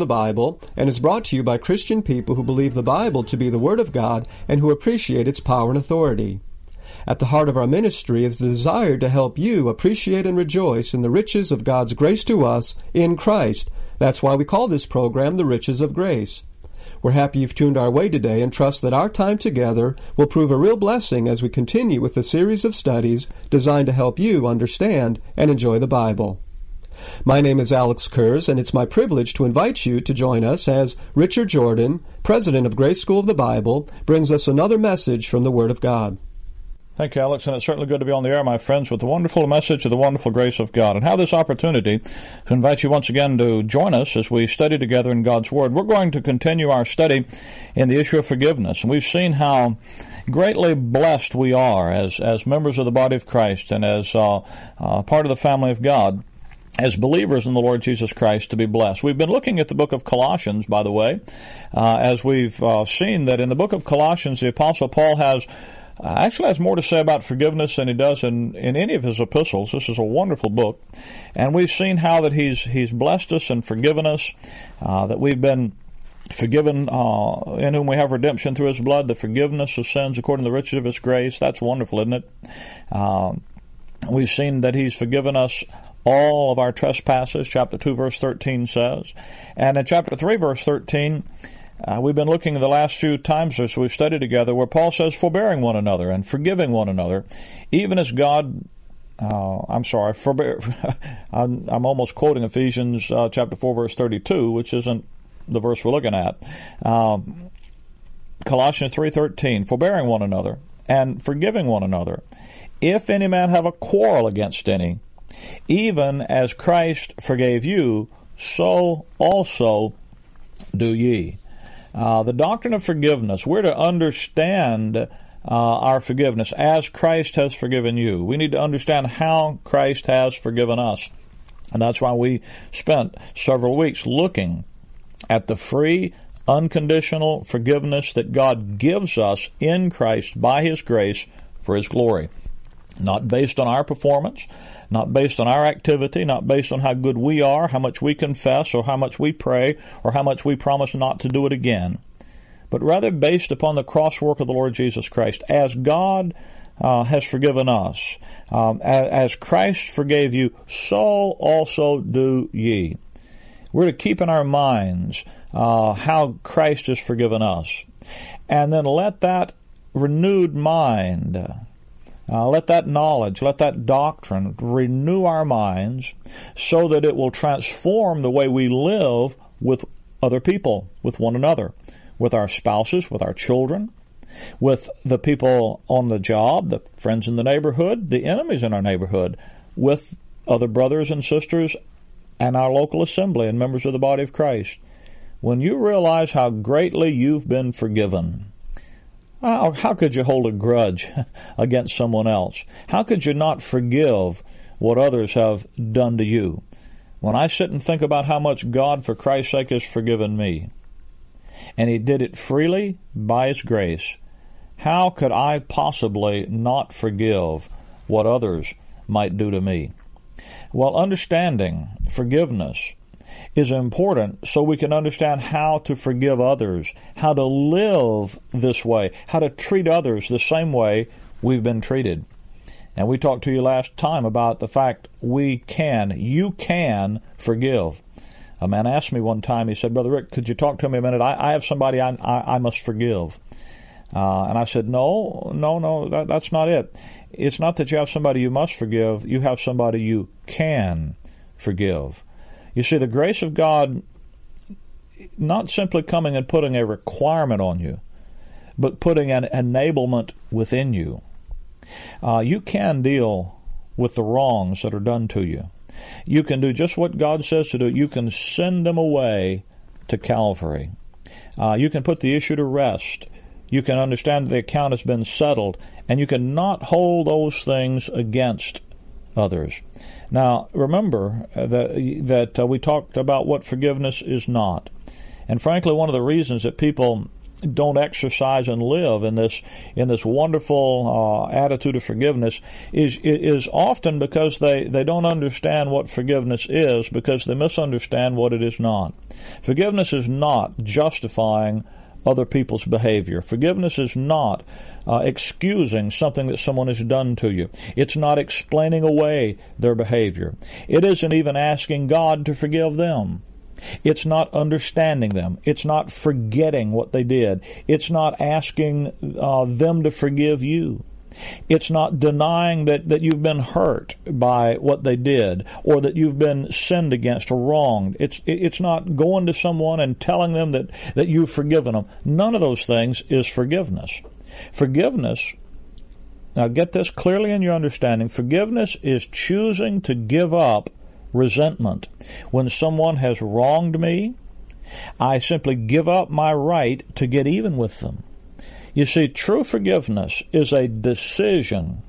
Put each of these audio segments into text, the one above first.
the Bible and is brought to you by Christian people who believe the Bible to be the Word of God and who appreciate its power and authority. At the heart of our ministry is the desire to help you appreciate and rejoice in the riches of God's grace to us in Christ. That's why we call this program The Riches of Grace. We're happy you've tuned our way today and trust that our time together will prove a real blessing as we continue with the series of studies designed to help you understand and enjoy the Bible. My name is Alex Kurz, and it's my privilege to invite you to join us as Richard Jordan, president of Grace School of the Bible, brings us another message from the Word of God. Thank you, Alex, and it's certainly good to be on the air, my friends, with the wonderful message of the wonderful grace of God. And have this opportunity to invite you once again to join us as we study together in God's Word. We're going to continue our study in the issue of forgiveness, and we've seen how greatly blessed we are as as members of the body of Christ and as uh, uh, part of the family of God as believers in the Lord Jesus Christ to be blessed. We've been looking at the book of Colossians, by the way, uh, as we've uh, seen that in the book of Colossians, the Apostle Paul has uh, actually has more to say about forgiveness than he does in, in any of his epistles. This is a wonderful book, and we've seen how that he's he's blessed us and forgiven us, uh, that we've been forgiven uh, in whom we have redemption through his blood, the forgiveness of sins according to the riches of his grace. That's wonderful, isn't it? Uh, we've seen that he's forgiven us all of our trespasses, chapter 2, verse 13 says. And in chapter 3, verse 13, uh, we've been looking the last few times as we've studied together where Paul says, forbearing one another and forgiving one another, even as God uh, I'm sorry, forbear, I'm, I'm, almost quoting Ephesians uh, chapter 4, verse 32, which isn't the verse we're looking at. Um, Colossians 3.13, forbearing one another and forgiving one another. If any man have a quarrel against any, even as Christ forgave you, so also do ye. Uh, the doctrine of forgiveness, we're to understand uh, our forgiveness as Christ has forgiven you. We need to understand how Christ has forgiven us. And that's why we spent several weeks looking at the free, unconditional forgiveness that God gives us in Christ by His grace for His glory. Not based on our performance, not based on our activity, not based on how good we are, how much we confess, or how much we pray, or how much we promise not to do it again, but rather based upon the cross work of the Lord Jesus Christ. As God uh, has forgiven us, um, as, as Christ forgave you, so also do ye. We're to keep in our minds uh, how Christ has forgiven us, and then let that renewed mind uh, let that knowledge, let that doctrine renew our minds so that it will transform the way we live with other people, with one another, with our spouses, with our children, with the people on the job, the friends in the neighborhood, the enemies in our neighborhood, with other brothers and sisters and our local assembly and members of the body of Christ. When you realize how greatly you've been forgiven, how, how could you hold a grudge against someone else? How could you not forgive what others have done to you? When I sit and think about how much God, for Christ's sake, has forgiven me, and He did it freely by His grace, how could I possibly not forgive what others might do to me? Well, understanding forgiveness is important so we can understand how to forgive others, how to live this way, how to treat others the same way we've been treated. And we talked to you last time about the fact we can, you can forgive. A man asked me one time, he said, Brother Rick, could you talk to me a minute? I, I have somebody I, I, I must forgive. Uh, and I said, No, no, no, that, that's not it. It's not that you have somebody you must forgive, you have somebody you can forgive. You see, the grace of God not simply coming and putting a requirement on you, but putting an enablement within you. Uh, you can deal with the wrongs that are done to you. You can do just what God says to do. You can send them away to Calvary. Uh, you can put the issue to rest. You can understand that the account has been settled, and you cannot hold those things against others. Now, remember uh, that, that uh, we talked about what forgiveness is not. And frankly, one of the reasons that people don't exercise and live in this in this wonderful uh, attitude of forgiveness is is often because they they don't understand what forgiveness is because they misunderstand what it is not. Forgiveness is not justifying other people's behavior. Forgiveness is not uh, excusing something that someone has done to you. It's not explaining away their behavior. It isn't even asking God to forgive them. It's not understanding them. It's not forgetting what they did. It's not asking uh, them to forgive you. It's not denying that, that you've been hurt by what they did or that you've been sinned against or wronged. It's, it's not going to someone and telling them that, that you've forgiven them. None of those things is forgiveness. Forgiveness, now get this clearly in your understanding, forgiveness is choosing to give up resentment. When someone has wronged me, I simply give up my right to get even with them. You see, true forgiveness is a decision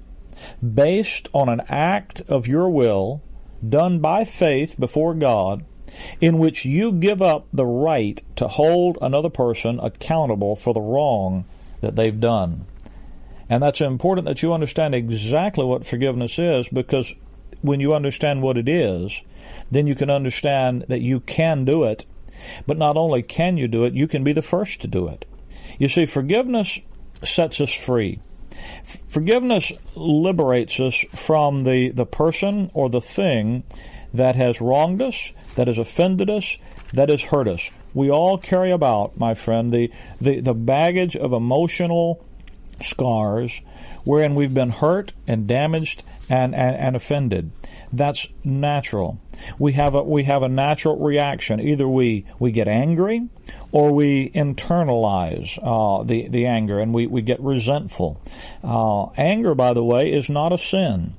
based on an act of your will done by faith before God in which you give up the right to hold another person accountable for the wrong that they've done. And that's important that you understand exactly what forgiveness is because when you understand what it is, then you can understand that you can do it. But not only can you do it, you can be the first to do it. You see, forgiveness sets us free. Forgiveness liberates us from the, the person or the thing that has wronged us, that has offended us, that has hurt us. We all carry about, my friend, the, the, the baggage of emotional scars wherein we've been hurt and damaged and, and, and offended. That's natural. We have a we have a natural reaction. Either we, we get angry or we internalize uh, the the anger and we, we get resentful. Uh, anger, by the way, is not a sin.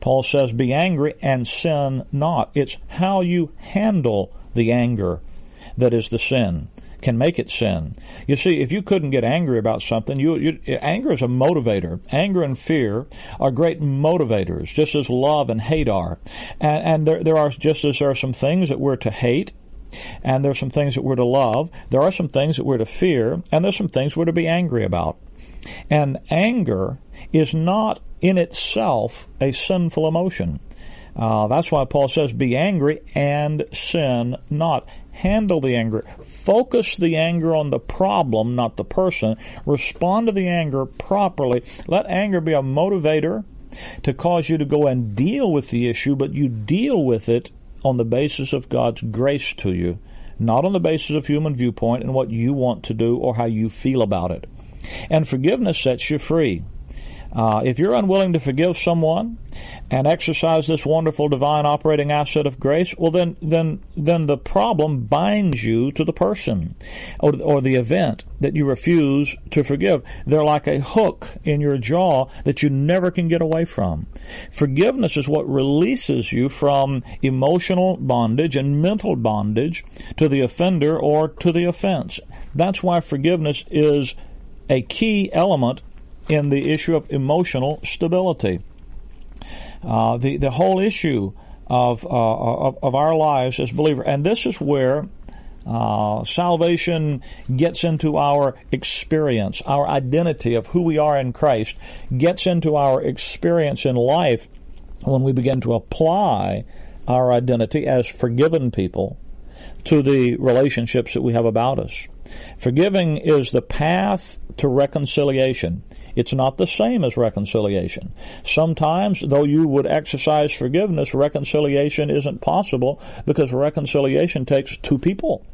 Paul says, "Be angry and sin not." It's how you handle the anger that is the sin can make it sin. You see, if you couldn't get angry about something, you, you, anger is a motivator. Anger and fear are great motivators, just as love and hate are. And, and there, there are just as there are some things that we're to hate, and there's some things that we're to love. There are some things that we're to fear, and there's some things we're to be angry about. And anger is not in itself a sinful emotion. Uh, that's why Paul says, "Be angry and sin not." handle the anger. Focus the anger on the problem, not the person. Respond to the anger properly. Let anger be a motivator to cause you to go and deal with the issue, but you deal with it on the basis of God's grace to you, not on the basis of human viewpoint and what you want to do or how you feel about it. And forgiveness sets you free. Uh, if you're unwilling to forgive someone and exercise this wonderful divine operating asset of grace, well, then, then, then the problem binds you to the person or, or the event that you refuse to forgive. They're like a hook in your jaw that you never can get away from. Forgiveness is what releases you from emotional bondage and mental bondage to the offender or to the offense. That's why forgiveness is a key element in the issue of emotional stability. Uh, the the whole issue of, uh, of, of our lives as believers, and this is where uh, salvation gets into our experience, our identity of who we are in Christ gets into our experience in life when we begin to apply our identity as forgiven people to the relationships that we have about us. Forgiving is the path to reconciliation. It's not the same as reconciliation. Sometimes, though you would exercise forgiveness, reconciliation isn't possible because reconciliation takes two people,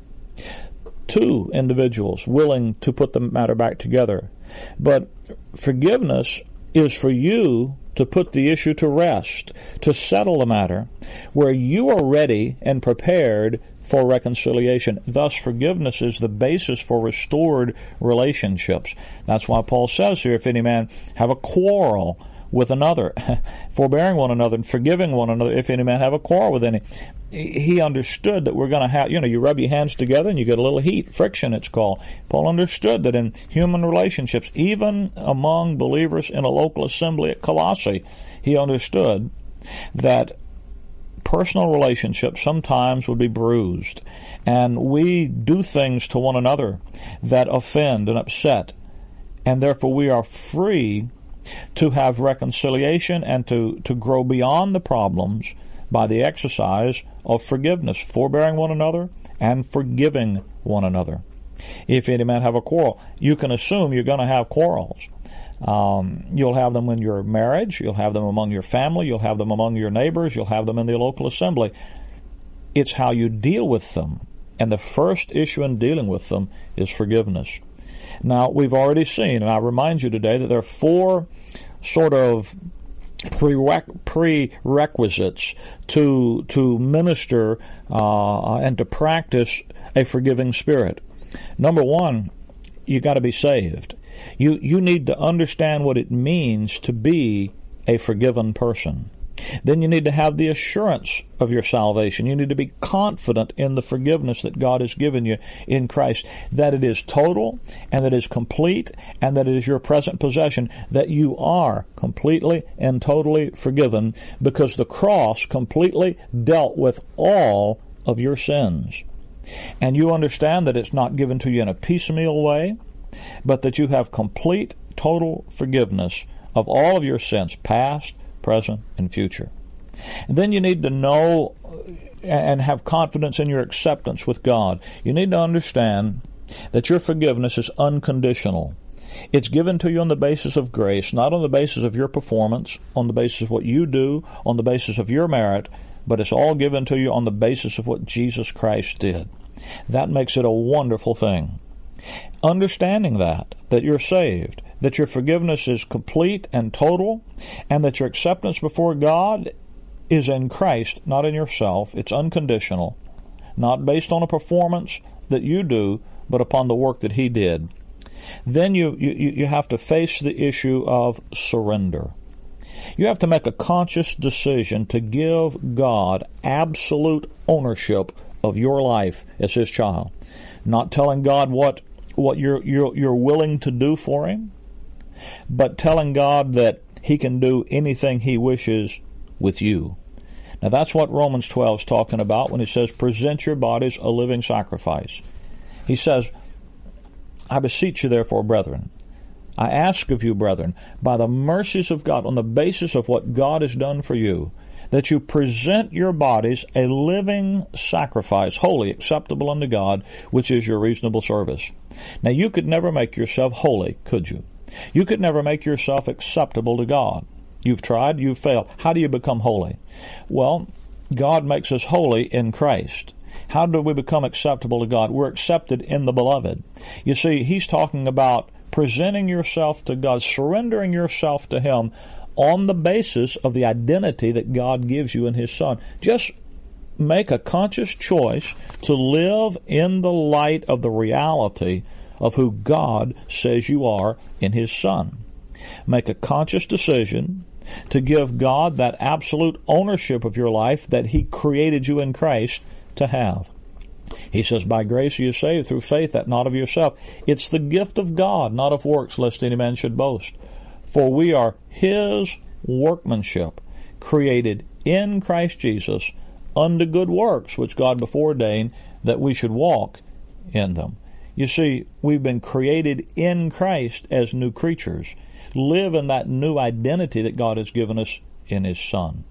two individuals willing to put the matter back together. But forgiveness is for you to put the issue to rest, to settle the matter, where you are ready and prepared for reconciliation. Thus, forgiveness is the basis for restored relationships. That's why Paul says here, if any man have a quarrel with another, forbearing one another and forgiving one another, if any man have a quarrel with any. he understood that we're going to have, you know, you rub your hands together and you get a little heat, friction it's called. Paul understood that in human relationships, even among believers in a local assembly at Colossae, he understood that personal relationships sometimes would be bruised. And we do things to one another that offend and upset. And therefore we are free to have reconciliation and to, to grow beyond the problems by the exercise of forgiveness, forbearing one another and forgiving one another. If any man have a quarrel, you can assume you're going to have quarrels. Um, you'll have them in your marriage, you'll have them among your family, you'll have them among your neighbors, you'll have them in the local assembly. It's how you deal with them. And the first issue in dealing with them is forgiveness. Now, we've already seen, and I remind you today, that there are four sort of prerequisites to to minister uh, and to practice a forgiving spirit. Number one, you got to be saved. You you need to understand what it means to be a forgiven person. Then you need to have the assurance of your salvation. You need to be confident in the forgiveness that God has given you in Christ, that it is total and that it is complete and that it is your present possession, that you are completely and totally forgiven because the cross completely dealt with all of your sins. And you understand that it's not given to you in a piecemeal way, but that you have complete, total forgiveness of all of your sins, past, present, and future. And then you need to know uh, and have confidence in your acceptance with God. You need to understand that your forgiveness is unconditional. It's given to you on the basis of grace, not on the basis of your performance, on the basis of what you do, on the basis of your merit, but it's all given to you on the basis of what Jesus Christ did. That makes it a wonderful thing. Understanding that, that you're saved, that your forgiveness is complete and total, and that your acceptance before God is in Christ, not in yourself. It's unconditional, not based on a performance that you do, but upon the work that He did. Then you, you, you have to face the issue of surrender. You have to make a conscious decision to give God absolute ownership of your life as His child. Not telling God what what you're, you're, you're willing to do for Him, but telling God that He can do anything He wishes with you. Now that's what Romans 12 is talking about when he says, present your bodies a living sacrifice. He says, I beseech you therefore, brethren, I ask of you, brethren, by the mercies of God, on the basis of what God has done for you, that you present your bodies a living sacrifice, holy, acceptable unto God, which is your reasonable service. Now, you could never make yourself holy, could you? You could never make yourself acceptable to God. You've tried, you've failed. How do you become holy? Well, God makes us holy in Christ. How do we become acceptable to God? We're accepted in the beloved. You see, he's talking about presenting yourself to God, surrendering yourself to Him on the basis of the identity that God gives you in His Son. Just make a conscious choice to live in the light of the reality of who God says you are in His Son. Make a conscious decision to give God that absolute ownership of your life that He created you in Christ to have. He says, By grace you are saved through faith, that not of yourself. It's the gift of God, not of works, lest any man should boast. For we are His workmanship, created in Christ Jesus unto good works, which God before ordained that we should walk in them. You see, we've been created in Christ as new creatures, live in that new identity that God has given us in His Son.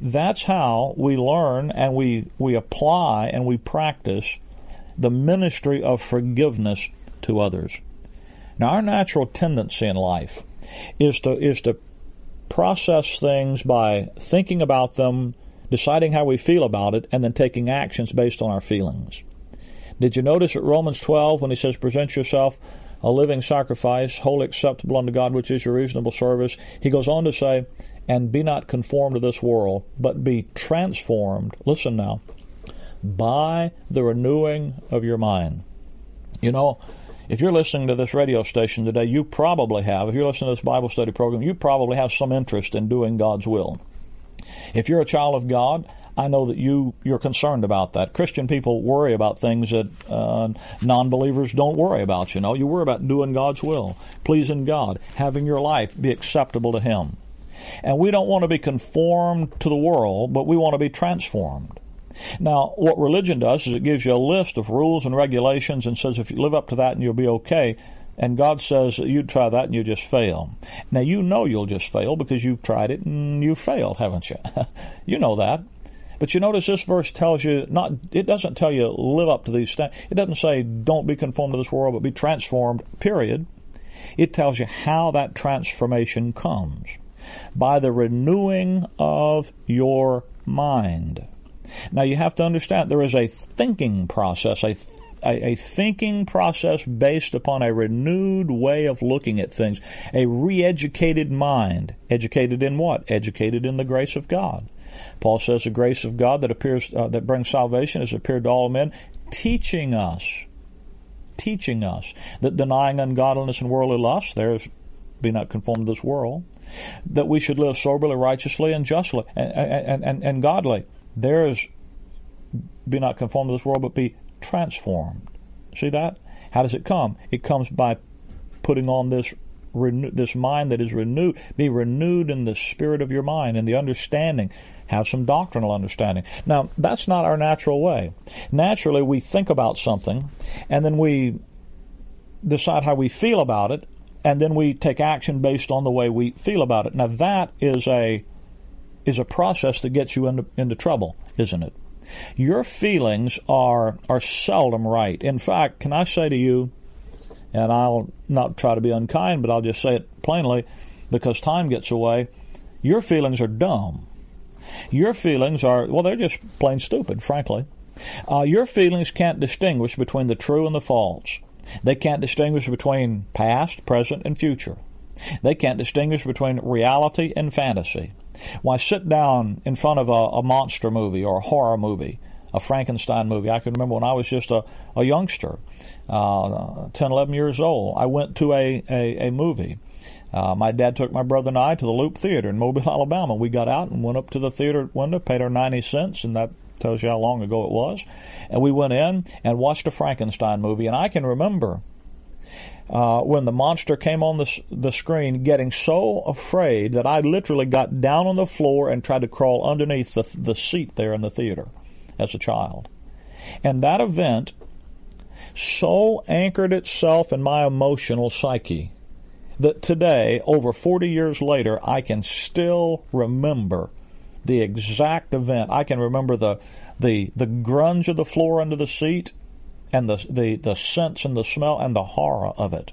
That's how we learn and we, we apply and we practice the ministry of forgiveness to others. Now, our natural tendency in life is to is to process things by thinking about them, deciding how we feel about it, and then taking actions based on our feelings. Did you notice at Romans 12 when he says, present yourself a living sacrifice, wholly acceptable unto God, which is your reasonable service? He goes on to say, and be not conformed to this world, but be transformed, listen now, by the renewing of your mind. You know, if you're listening to this radio station today, you probably have, if you're listening to this Bible study program, you probably have some interest in doing God's will. If you're a child of God, I know that you you're concerned about that. Christian people worry about things that uh, non-believers don't worry about. You know, you worry about doing God's will, pleasing God, having your life be acceptable to Him. And we don't want to be conformed to the world, but we want to be transformed. Now, what religion does is it gives you a list of rules and regulations and says if you live up to that and you'll be okay. And God says you try that and you just fail. Now you know you'll just fail because you've tried it and you failed, haven't you? you know that. But you notice this verse tells you not it doesn't tell you live up to these standards. It doesn't say don't be conformed to this world, but be transformed, period. It tells you how that transformation comes. By the renewing of your mind. Now you have to understand there is a thinking process, a a, a thinking process based upon a renewed way of looking at things, a re-educated mind. Educated in what? Educated in the grace of God. Paul says the grace of God that appears uh, that brings salvation has appeared to all men, teaching us, teaching us that denying ungodliness and worldly lust, there's be not conformed to this world, that we should live soberly, righteously, and justly, and, and, and, and godly. There is be not conformed to this world, but be transformed. See that? How does it come? It comes by putting on this renew, this mind that is renewed. Be renewed in the spirit of your mind and the understanding. Have some doctrinal understanding. Now, that's not our natural way. Naturally, we think about something, and then we decide how we feel about it, and then we take action based on the way we feel about it. Now, that is a is a process that gets you into, into trouble, isn't it? Your feelings are are seldom right. In fact, can I say to you, and I'll not try to be unkind, but I'll just say it plainly because time gets away, your feelings are dumb. Your feelings are, well, they're just plain stupid, frankly. Uh, your feelings can't distinguish between the true and the false. They can't distinguish between past, present, and future. They can't distinguish between reality and fantasy. Why sit down in front of a, a monster movie or a horror movie, a Frankenstein movie? I can remember when I was just a, a youngster, uh, 10, 11 years old. I went to a, a, a movie. Uh, my dad took my brother and I to the Loop Theater in Mobile, Alabama. We got out and went up to the theater window, paid our 90 cents, and that tells you how long ago it was. And we went in and watched a Frankenstein movie. And I can remember uh, when the monster came on the, the screen, getting so afraid that I literally got down on the floor and tried to crawl underneath the, the seat there in the theater as a child. And that event so anchored itself in my emotional psyche that today, over 40 years later, I can still remember the exact event. I can remember the, the, the grunge of the floor under the seat and the, the, the sense and the smell and the horror of it.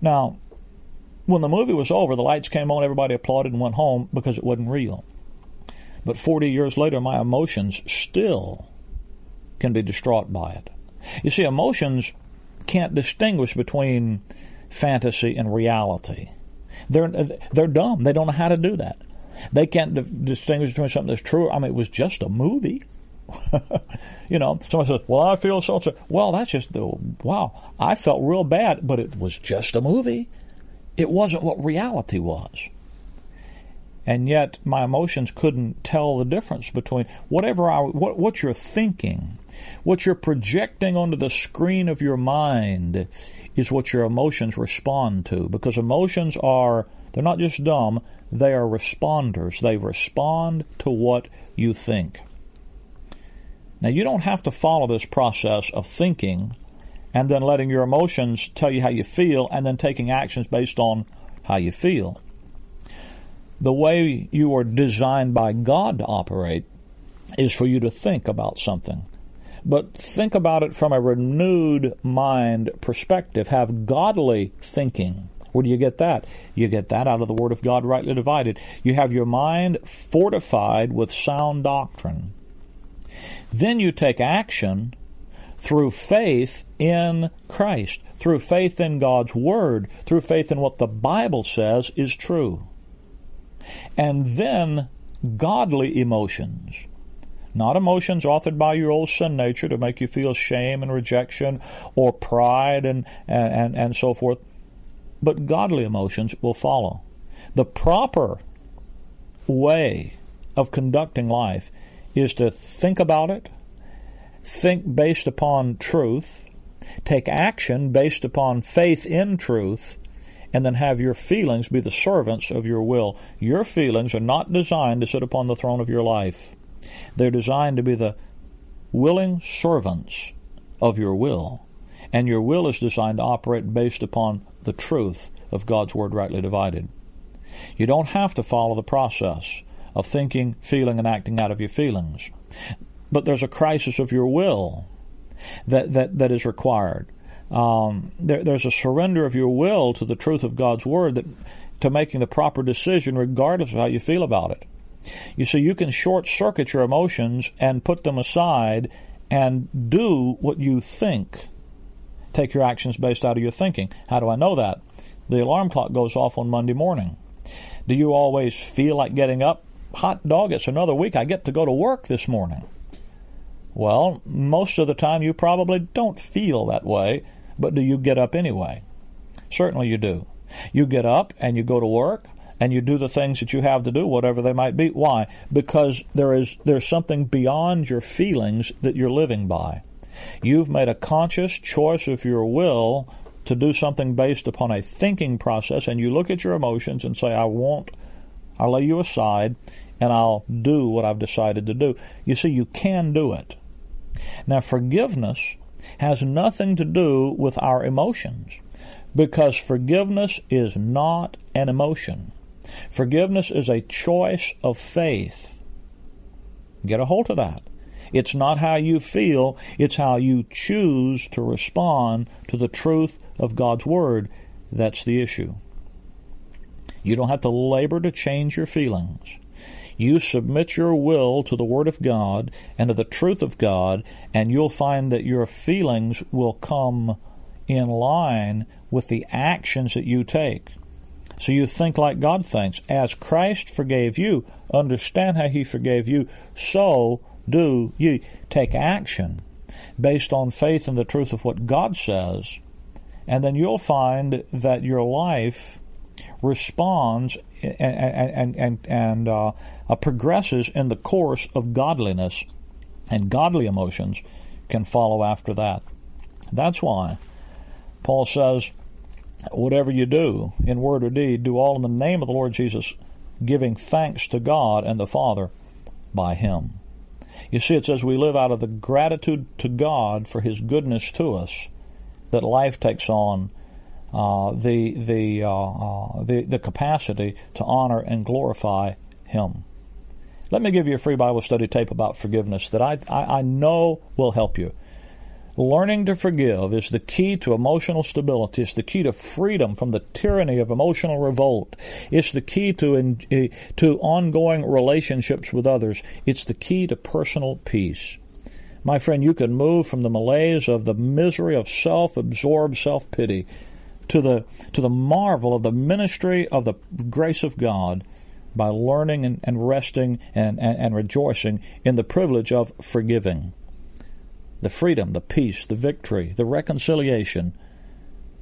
Now, when the movie was over, the lights came on, everybody applauded and went home because it wasn't real. But 40 years later, my emotions still can be distraught by it. You see, emotions can't distinguish between fantasy and reality. They're, they're dumb. They don't know how to do that. They can't di- distinguish between something that's true. I mean, it was just a movie. you know, somebody says, "Well, I feel so." Well, that's just the wow. I felt real bad, but it was just a movie. It wasn't what reality was. And yet, my emotions couldn't tell the difference between whatever I, what, what you're thinking, what you're projecting onto the screen of your mind, is what your emotions respond to. Because emotions are, they're not just dumb, they are responders. They respond to what you think. Now, you don't have to follow this process of thinking and then letting your emotions tell you how you feel and then taking actions based on how you feel. The way you are designed by God to operate is for you to think about something. But think about it from a renewed mind perspective. Have godly thinking. Where do you get that? You get that out of the Word of God rightly divided. You have your mind fortified with sound doctrine. Then you take action through faith in Christ, through faith in God's Word, through faith in what the Bible says is true. And then godly emotions. Not emotions authored by your old sin nature to make you feel shame and rejection or pride and, and, and, so forth, but godly emotions will follow. The proper way of conducting life is to think about it, think based upon truth, take action based upon faith in truth, and then have your feelings be the servants of your will. Your feelings are not designed to sit upon the throne of your life. They're designed to be the willing servants of your will. And your will is designed to operate based upon the truth of God's Word rightly divided. You don't have to follow the process of thinking, feeling, and acting out of your feelings. But there's a crisis of your will that, that, that is required. Um, there, there's a surrender of your will to the truth of God's Word that, to making the proper decision regardless of how you feel about it. You see, you can short circuit your emotions and put them aside and do what you think. Take your actions based out of your thinking. How do I know that? The alarm clock goes off on Monday morning. Do you always feel like getting up? Hot dog, it's another week. I get to go to work this morning. Well, most of the time you probably don't feel that way, but do you get up anyway? Certainly you do. You get up and you go to work and you do the things that you have to do, whatever they might be. Why? Because there is there's something beyond your feelings that you're living by. You've made a conscious choice of your will to do something based upon a thinking process, and you look at your emotions and say, I won't, I'll lay you aside, and I'll do what I've decided to do. You see, you can do it. Now, forgiveness has nothing to do with our emotions because forgiveness is not an emotion. Forgiveness is a choice of faith. Get a hold of that. It's not how you feel, it's how you choose to respond to the truth of God's Word. That's the issue. You don't have to labor to change your feelings. You submit your will to the Word of God and to the truth of God, and you'll find that your feelings will come in line with the actions that you take. So you think like God thinks. As Christ forgave you, understand how He forgave you, so do you take action based on faith in the truth of what God says, and then you'll find that your life responds and and and, and uh, progresses in the course of godliness, and godly emotions can follow after that. That's why Paul says, "Whatever you do, in word or deed, do all in the name of the Lord Jesus, giving thanks to God and the Father by Him." You see, it says we live out of the gratitude to God for His goodness to us that life takes on uh, the the, uh, uh, the the capacity to honor and glorify Him. Let me give you a free Bible study tape about forgiveness that I, I, I know will help you. Learning to forgive is the key to emotional stability. It's the key to freedom from the tyranny of emotional revolt. It's the key to, in, eh, to ongoing relationships with others. It's the key to personal peace. My friend, you can move from the malaise of the misery of self-absorbed self-pity to the, to the marvel of the ministry of the grace of God by learning and, and resting and, and, and rejoicing in the privilege of forgiving the freedom, the peace, the victory, the reconciliation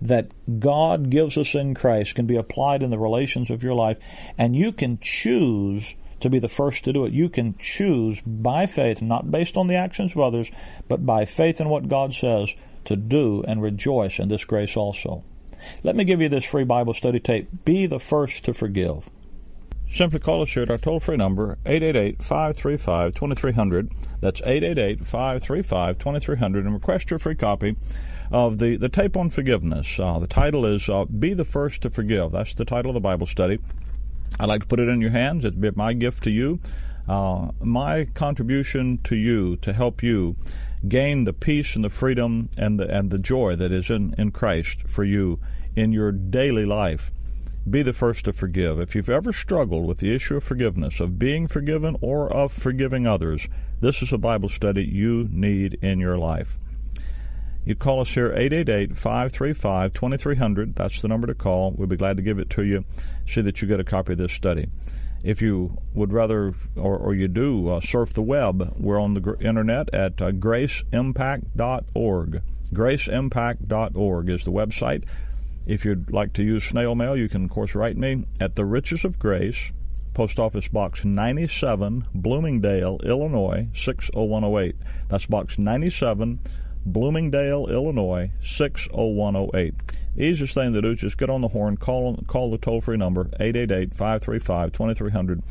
that God gives us in Christ can be applied in the relations of your life, and you can choose to be the first to do it. You can choose by faith, not based on the actions of others, but by faith in what God says, to do and rejoice in this grace also. Let me give you this free Bible study tape. Be the first to forgive. Simply call us here at our toll free number, 888 535 2300. That's 888 535 2300, and request your free copy of the, the tape on forgiveness. Uh, the title is uh, Be the First to Forgive. That's the title of the Bible study. I'd like to put it in your hands. It'd be my gift to you, uh, my contribution to you to help you gain the peace and the freedom and the, and the joy that is in, in Christ for you in your daily life be the first to forgive. If you've ever struggled with the issue of forgiveness, of being forgiven or of forgiving others, this is a Bible study you need in your life. You call us here 888-535-2300. That's the number to call. We'll be glad to give it to you. See that you get a copy of this study. If you would rather, or, or you do, uh, surf the web, we're on the gr- internet at uh, graceimpact.org. Graceimpact.org is the website. If you'd like to use snail mail, you can, of course, write me at the Riches of Grace, Post Office Box 97, Bloomingdale, Illinois 60108. That's Box 97, Bloomingdale, Illinois 60108. The easiest thing to do is just get on the horn, call call the toll free number 888-535-2300,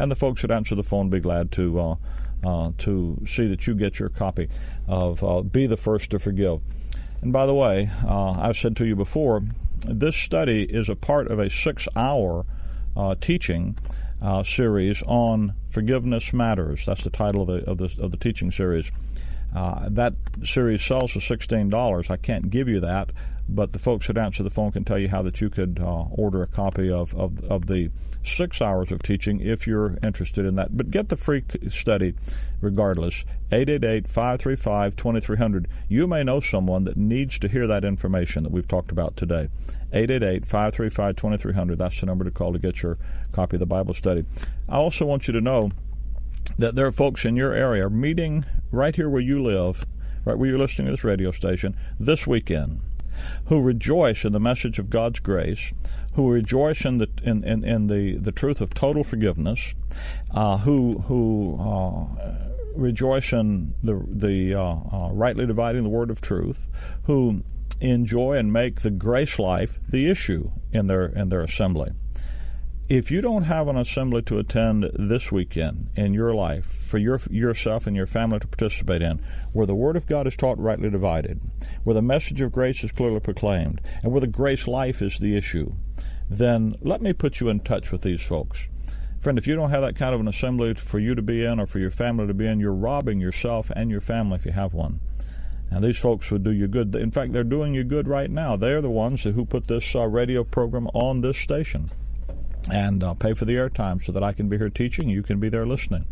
and the folks that answer the phone will be glad to uh, uh, to see that you get your copy of uh, "Be the First to Forgive." And by the way, uh, I've said to you before, this study is a part of a six-hour uh, teaching uh, series on forgiveness matters. That's the title of the of the, of the teaching series. Uh, that series sells for sixteen dollars. I can't give you that, but the folks that answer the phone can tell you how that you could uh, order a copy of, of of the six hours of teaching if you're interested in that. But get the free study regardless. 888-535-2300. You may know someone that needs to hear that information that we've talked about today. 888-535-2300. That's the number to call to get your copy of the Bible study. I also want you to know that there are folks in your area meeting right here where you live, right where you're listening to this radio station, this weekend, who rejoice in the message of God's grace, who rejoice in the in, in, in the, the truth of total forgiveness, uh, who who uh, rejoice in the the uh, uh rightly dividing the word of truth, who enjoy and make the grace life the issue in their in their assembly if you don't have an assembly to attend this weekend in your life for your yourself and your family to participate in, where the Word of God is taught rightly divided, where the message of grace is clearly proclaimed, and where the grace life is the issue, then let me put you in touch with these folks. Friend, if you don't have that kind of an assembly for you to be in or for your family to be in, you're robbing yourself and your family if you have one. And these folks would do you good. In fact, they're doing you good right now. They're the ones who put this uh, radio program on this station and uh, pay for the airtime so that I can be here teaching. You can be there listening.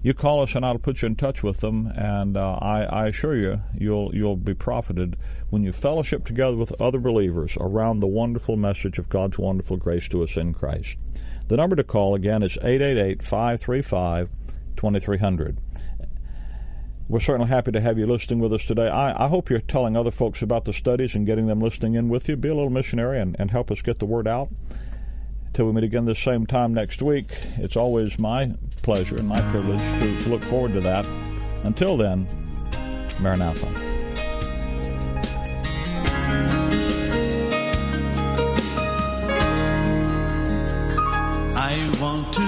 You call us, and I'll put you in touch with them. And uh, I, I, assure you, you'll you'll be profited when you fellowship together with other believers around the wonderful message of God's wonderful grace to us in Christ. The number to call again is 888-535-2300. We're certainly happy to have you listening with us today. I, I, hope you're telling other folks about the studies and getting them listening in with you. Be a little missionary and, and help us get the word out. Till we meet again this same time next week, it's always my pleasure and my privilege to, to look forward to that. Until then, Maranatha. I want to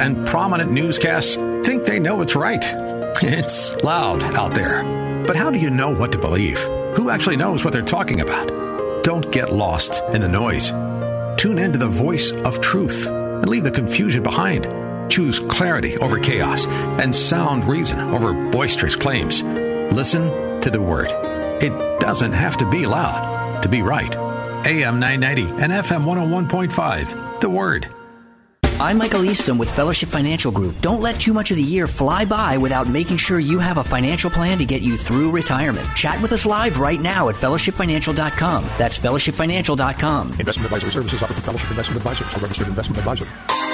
and prominent newscasts think they know what's right. It's loud out there. But how do you know what to believe? Who actually knows what they're talking about? Don't get lost in the noise. Tune in to the voice of truth and leave the confusion behind. Choose clarity over chaos and sound reason over boisterous claims. Listen to the word. It doesn't have to be loud to be right. AM 990 and FM 101.5. The Word. I'm Michael Easton with Fellowship Financial Group. Don't let too much of the year fly by without making sure you have a financial plan to get you through retirement. Chat with us live right now at fellowshipfinancial.com. That's fellowshipfinancial.com. Investment advisory services offered through Fellowship Investment Advisors, a registered investment advisor.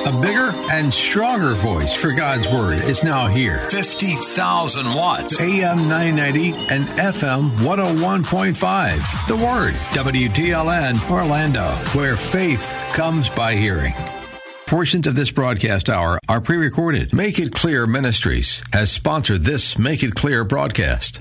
A bigger and stronger voice for God's Word is now here. 50,000 watts. AM 990 and FM 101.5. The Word, WTLN, Orlando, where faith comes by hearing. Portions of this broadcast hour are pre recorded. Make It Clear Ministries has sponsored this Make It Clear broadcast.